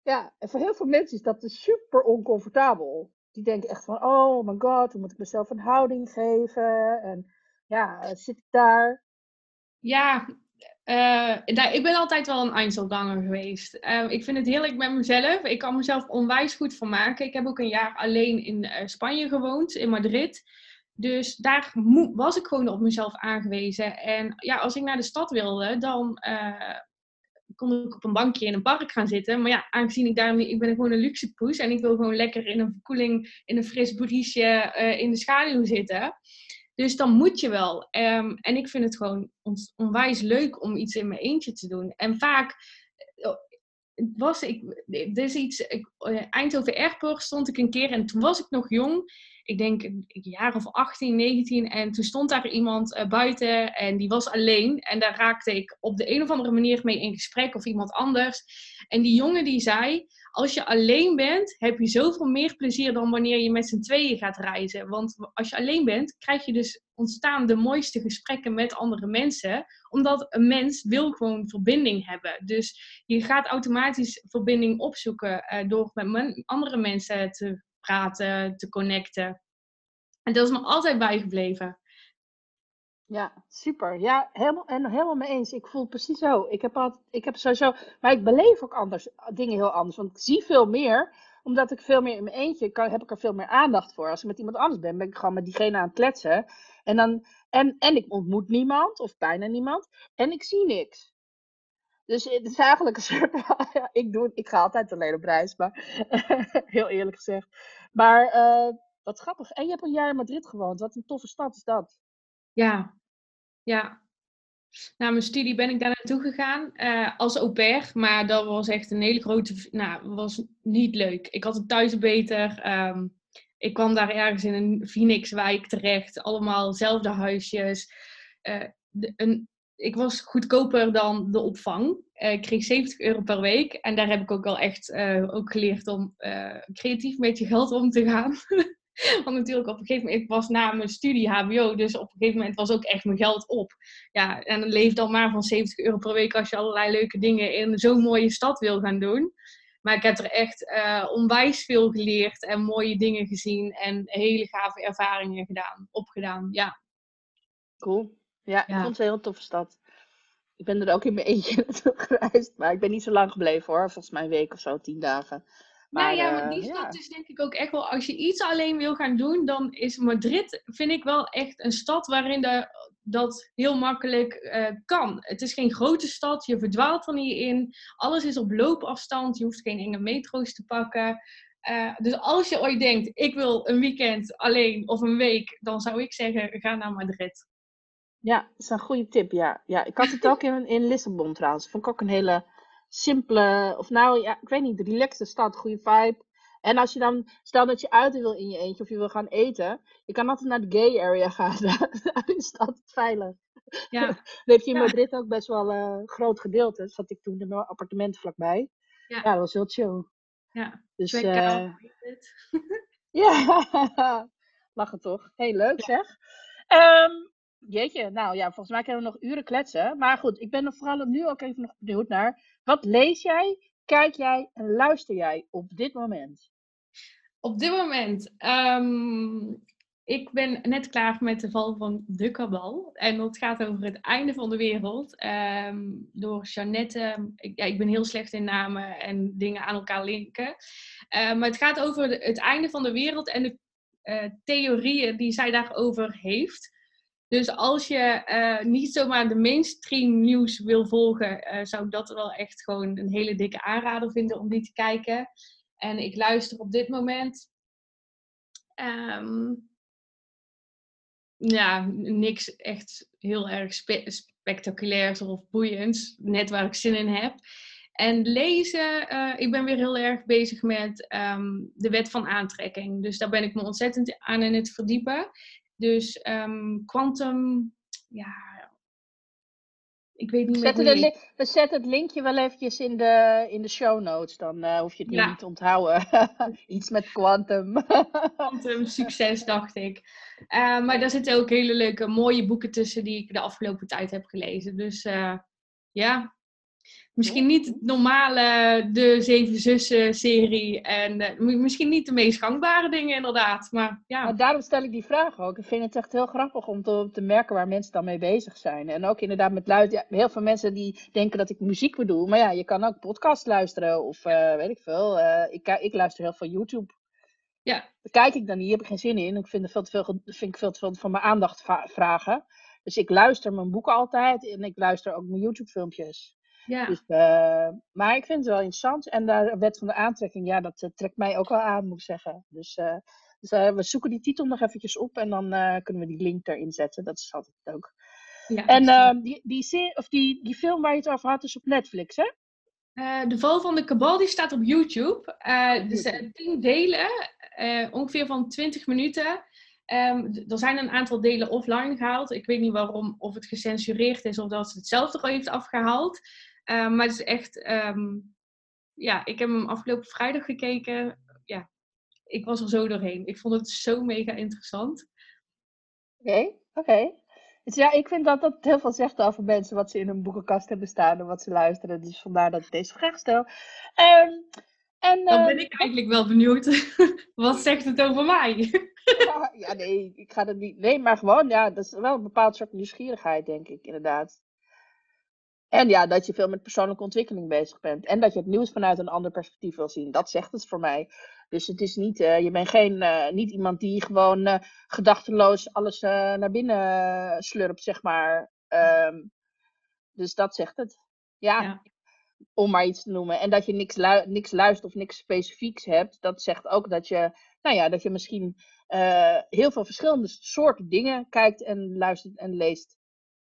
Ja, en voor heel veel mensen is dat dus super oncomfortabel. Die denken echt van, oh my god, hoe moet ik mezelf een houding geven? En ja, eh, zit ik daar? Ja, uh, ik ben altijd wel een Einzelganger geweest. Uh, ik vind het heerlijk met mezelf. Ik kan mezelf onwijs goed vermaken. Ik heb ook een jaar alleen in uh, Spanje gewoond, in Madrid. Dus daar was ik gewoon op mezelf aangewezen. En ja, als ik naar de stad wilde, dan kon ik op een bankje in een park gaan zitten. Maar ja, aangezien ik daar ik ben gewoon een luxe poes en ik wil gewoon lekker in een verkoeling, in een fris briesje in de schaduw zitten. Dus dan moet je wel. Um, en ik vind het gewoon onwijs leuk om iets in mijn eentje te doen. En vaak eh, was ik, dit is iets, ik, eh, Eindhoven Airport stond ik een keer en toen was ik nog jong. Ik denk een jaar of 18, 19. En toen stond daar iemand uh, buiten en die was alleen. En daar raakte ik op de een of andere manier mee in gesprek of iemand anders. En die jongen die zei, als je alleen bent, heb je zoveel meer plezier dan wanneer je met z'n tweeën gaat reizen. Want als je alleen bent, krijg je dus ontstaan de mooiste gesprekken met andere mensen. Omdat een mens wil gewoon verbinding hebben. Dus je gaat automatisch verbinding opzoeken uh, door met andere mensen te praten, te connecten. En dat is me altijd bijgebleven. Ja, super. Ja, helemaal, en helemaal mee eens. Ik voel precies zo. Ik heb, altijd, ik heb sowieso, maar ik beleef ook anders, dingen heel anders. Want ik zie veel meer, omdat ik veel meer in mijn eentje kan, heb ik er veel meer aandacht voor. Als ik met iemand anders ben, ben ik gewoon met diegene aan het kletsen. En, dan, en, en ik ontmoet niemand, of bijna niemand, en ik zie niks. Dus het is eigenlijk een soort, ik, doe, ik ga altijd alleen op reis, maar heel eerlijk gezegd. Maar uh, wat grappig. En je hebt een jaar in Madrid gewoond. Wat een toffe stad is dat. Ja, ja. Na mijn studie ben ik daar naartoe gegaan uh, als au pair. Maar dat was echt een hele grote... Nou, was niet leuk. Ik had het thuis beter. Um, ik kwam daar ergens in een Phoenixwijk terecht. Allemaal zelfde huisjes. De, een, ik was goedkoper dan de opvang. Uh, ik kreeg 70 euro per week. En daar heb ik ook wel echt uh, ook geleerd om creatief met je geld om te gaan. Want natuurlijk op een gegeven moment, ik was na mijn studie HBO, dus op een gegeven moment was ook echt mijn geld op. Ja, en dan leef dan maar van 70 euro per week als je allerlei leuke dingen in zo'n mooie stad wil gaan doen. Maar ik heb er echt uh, onwijs veel geleerd en mooie dingen gezien en hele gave ervaringen gedaan, opgedaan. Ja. Cool. Ja, ik vond het een heel toffe stad. Ik ben er ook in mijn eentje naartoe gereisd, maar ik ben niet zo lang gebleven hoor. Volgens mij een week of zo, tien dagen. Maar, nou ja, maar die stad ja. is denk ik ook echt wel, als je iets alleen wil gaan doen, dan is Madrid, vind ik wel echt een stad waarin de, dat heel makkelijk uh, kan. Het is geen grote stad, je verdwaalt er niet in. Alles is op loopafstand, je hoeft geen enge metro's te pakken. Uh, dus als je ooit denkt, ik wil een weekend alleen of een week, dan zou ik zeggen, ga naar Madrid. Ja, dat is een goede tip, ja. ja ik had het ook in, in Lissabon trouwens. Vond ik ook een hele simpele, of nou ja, ik weet niet, relaxte stad, goede vibe. En als je dan, stel dat je uit wil in je eentje of je wil gaan eten, je kan altijd naar de gay area gaan. Daar is het altijd veilig. Ja. Dan heb je in Madrid ook best wel een uh, groot gedeelte. Zat ik toen in mijn appartement vlakbij. Ja. ja, dat was heel chill. Ja, dus, uh, ja, lachen toch. Heel leuk zeg. Um, jeetje, nou ja, volgens mij kunnen we nog uren kletsen. Maar goed, ik ben er vooral nu ook even nog benieuwd naar. Wat lees jij, kijk jij en luister jij op dit moment? Op dit moment, um, ik ben net klaar met de val van de kabal. En dat gaat over het einde van de wereld. Um, door Jeannette. Ik, ja, ik ben heel slecht in namen en dingen aan elkaar linken. Uh, maar het gaat over het einde van de wereld en de uh, theorieën die zij daarover heeft. Dus als je uh, niet zomaar de mainstream nieuws wil volgen, uh, zou ik dat wel echt gewoon een hele dikke aanrader vinden om die te kijken. En ik luister op dit moment. Um, ja, niks echt heel erg spe spectaculairs of boeiends. Net waar ik zin in heb. En lezen, uh, ik ben weer heel erg bezig met um, de wet van aantrekking. Dus daar ben ik me ontzettend aan in het verdiepen. Dus um, quantum, ja, ik weet niet meer hoe We zetten het linkje wel eventjes in de, in de show notes, dan uh, hoef je het ja. niet te onthouden. Iets met quantum. quantum succes, dacht ik. Uh, maar daar zitten ook hele leuke, mooie boeken tussen die ik de afgelopen tijd heb gelezen. Dus uh, ja, Misschien niet het normale De Zeven Zussen serie. En uh, misschien niet de meest gangbare dingen inderdaad. Maar ja. Daarom stel ik die vraag ook. Ik vind het echt heel grappig om te, te merken waar mensen dan mee bezig zijn. En ook inderdaad met luisteren. Ja, heel veel mensen die denken dat ik muziek bedoel. Maar ja, je kan ook podcast luisteren. Of uh, weet ik veel. Uh, ik, ik luister heel veel YouTube. Ja. Daar kijk ik dan niet. Heb ik geen zin in. Ik vind, er veel te veel, vind ik veel te veel van mijn aandacht vragen. Dus ik luister mijn boeken altijd. En ik luister ook mijn YouTube filmpjes. Ja. Dus, uh, maar ik vind het wel interessant. En de wet van de aantrekking, ja, dat uh, trekt mij ook wel aan, moet ik zeggen. Dus, uh, dus we zoeken die titel nog eventjes op en dan kunnen we die link erin zetten. Dat is altijd ook. Ja, en ehm, die, die, of die, die film waar je het over had is op Netflix, hè? De val van de kabal die staat op YouTube. Dus tien delen, ongeveer van 20 minuten. Um, er zijn een aantal delen offline gehaald. Ik weet niet waarom, of het gecensureerd is of dat ze het zelf er al heeft afgehaald. Um, maar het is echt, um, ja, ik heb hem afgelopen vrijdag gekeken. Ja, ik was er zo doorheen. Ik vond het zo mega interessant. Oké, okay, oké. Okay. Dus ja, ik vind dat dat heel veel zegt over mensen wat ze in hun boekenkast hebben staan en wat ze luisteren. Dus vandaar dat ik deze vraag stel. Um, en, Dan ben ik eigenlijk wel benieuwd. wat zegt het over mij? ja, nee, ik ga het niet. Nee, maar gewoon, ja, dat is wel een bepaald soort nieuwsgierigheid, denk ik, inderdaad. En ja, dat je veel met persoonlijke ontwikkeling bezig bent. En dat je het nieuws vanuit een ander perspectief wil zien. Dat zegt het voor mij. Dus het is niet, uh, je bent geen, uh, niet iemand die gewoon uh, gedachteloos alles naar binnen slurpt, zeg maar. Um, dus dat zegt het. Ja, ja, om maar iets te noemen. En dat je niks, lu niks luistert of niks specifieks hebt, dat zegt ook dat je, nou ja, dat je misschien heel veel verschillende soorten dingen kijkt en luistert en leest.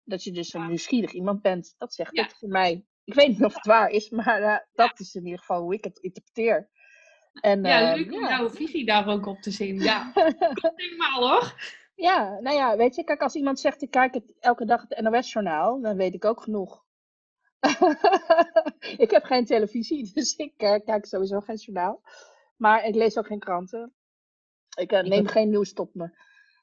Dat je dus een nieuwsgierig iemand bent. Dat zegt het voor mij. Ik weet niet of het waar is, maar uh, dat is in ieder geval hoe ik het interpreteer. En, ja, uh, leuk om jouw visie daar ook op te zien. Ja, helemaal hoor. Ja, nou ja, weet je, kijk, als iemand zegt ik kijk het, elke dag het NOS-journaal, dan weet ik ook genoeg. ik heb geen televisie, dus ik uh, kijk sowieso geen journaal. Maar ik lees ook geen kranten. Ik neem geen nieuws tot me.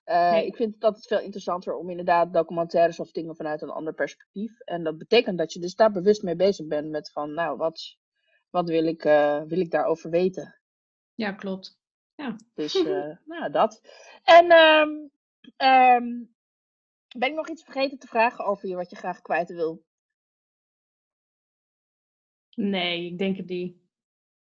Uh, Ik vind het altijd veel interessanter om inderdaad documentaires of dingen vanuit een ander perspectief. En dat betekent dat je dus daar bewust mee bezig bent met van, nou, wat, wat wil, ik, uh, wil ik daarover weten? Ja, klopt. Ja. Dus, uh, nou, dat. En um, um, ben ik nog iets vergeten te vragen over je wat je graag kwijt wil? Nee, ik denk het niet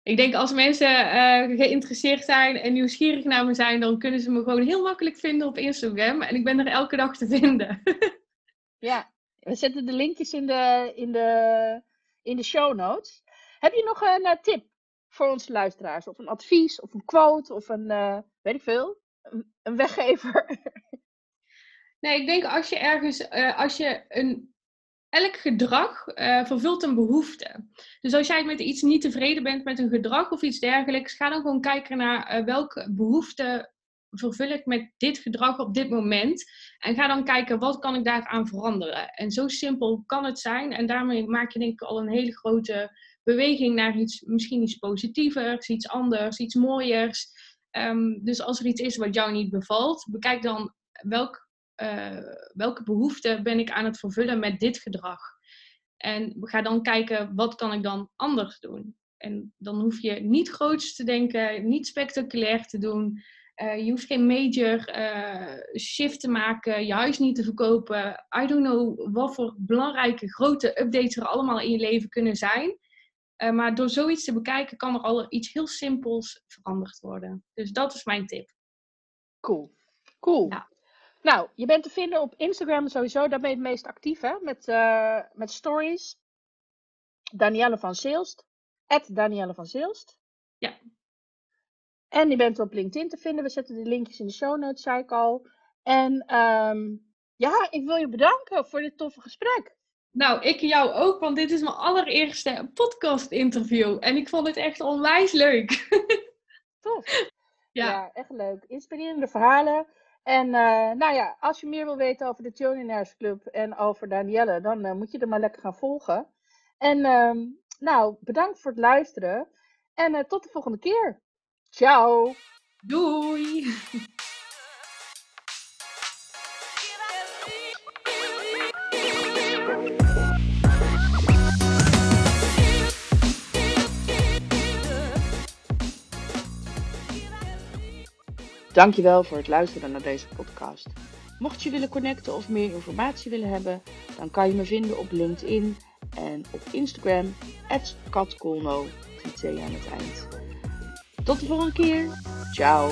ik denk als mensen uh, geïnteresseerd zijn en nieuwsgierig naar me zijn, dan kunnen ze me gewoon heel makkelijk vinden op Instagram. En ik ben er elke dag te vinden. ja, we zetten de linkjes in de, in de, in de show notes. Heb je nog een uh, tip voor onze luisteraars? Of een advies, of een quote, of een, uh, weet ik veel, een, een weggever? nee, ik denk als je ergens, als je een elk gedrag uh, vervult een behoefte. Dus als jij met iets niet tevreden bent met een gedrag of iets dergelijks, ga dan gewoon kijken naar uh, welke behoefte vervul ik met dit gedrag op dit moment. En ga dan kijken wat kan ik daaraan veranderen. En zo simpel kan het zijn. En daarmee maak je denk ik al een hele grote beweging naar iets, misschien iets positievers, iets anders, iets mooiers. Um, dus als er iets is wat jou niet bevalt, bekijk dan welk uh, welke behoefte ben ik aan het vervullen met dit gedrag? En ga dan kijken, wat kan ik dan anders doen? En dan hoef je niet groots te denken, niet spectaculair te doen. Uh, je hoeft geen major uh, shift te maken, je huis niet te verkopen. I don't know wat voor belangrijke grote updates er allemaal in je leven kunnen zijn. Uh, maar door zoiets te bekijken kan er al iets heel simpels veranderd worden. Dus dat is mijn tip. Cool. Cool. Ja. Nou, je bent te vinden op Instagram sowieso. Daar ben je het meest actief, hè? Met, uh, met stories. Danielle van Zeelst. Danielle van Zeelst. Ja. En je bent op LinkedIn te vinden. We zetten de linkjes in de show notes, zei ik al. En um, ja, ik wil je bedanken voor dit toffe gesprek. Nou, ik jou ook, want dit is mijn allereerste podcast-interview. En ik vond het echt onwijs leuk. Tof. Ja. ja, echt leuk. Inspirerende verhalen. En uh, nou ja, als je meer wil weten over de Tioninaires Club en over Danielle, dan uh, moet je er maar lekker gaan volgen. En uh, nou, bedankt voor het luisteren. En eh, tot de volgende keer. Ciao. Doei. Dankjewel voor het luisteren naar deze podcast. Mocht je willen connecten of meer informatie willen hebben, dan kan je me vinden op LinkedIn en op Instagram, katkolno. Tot de volgende keer. Ciao.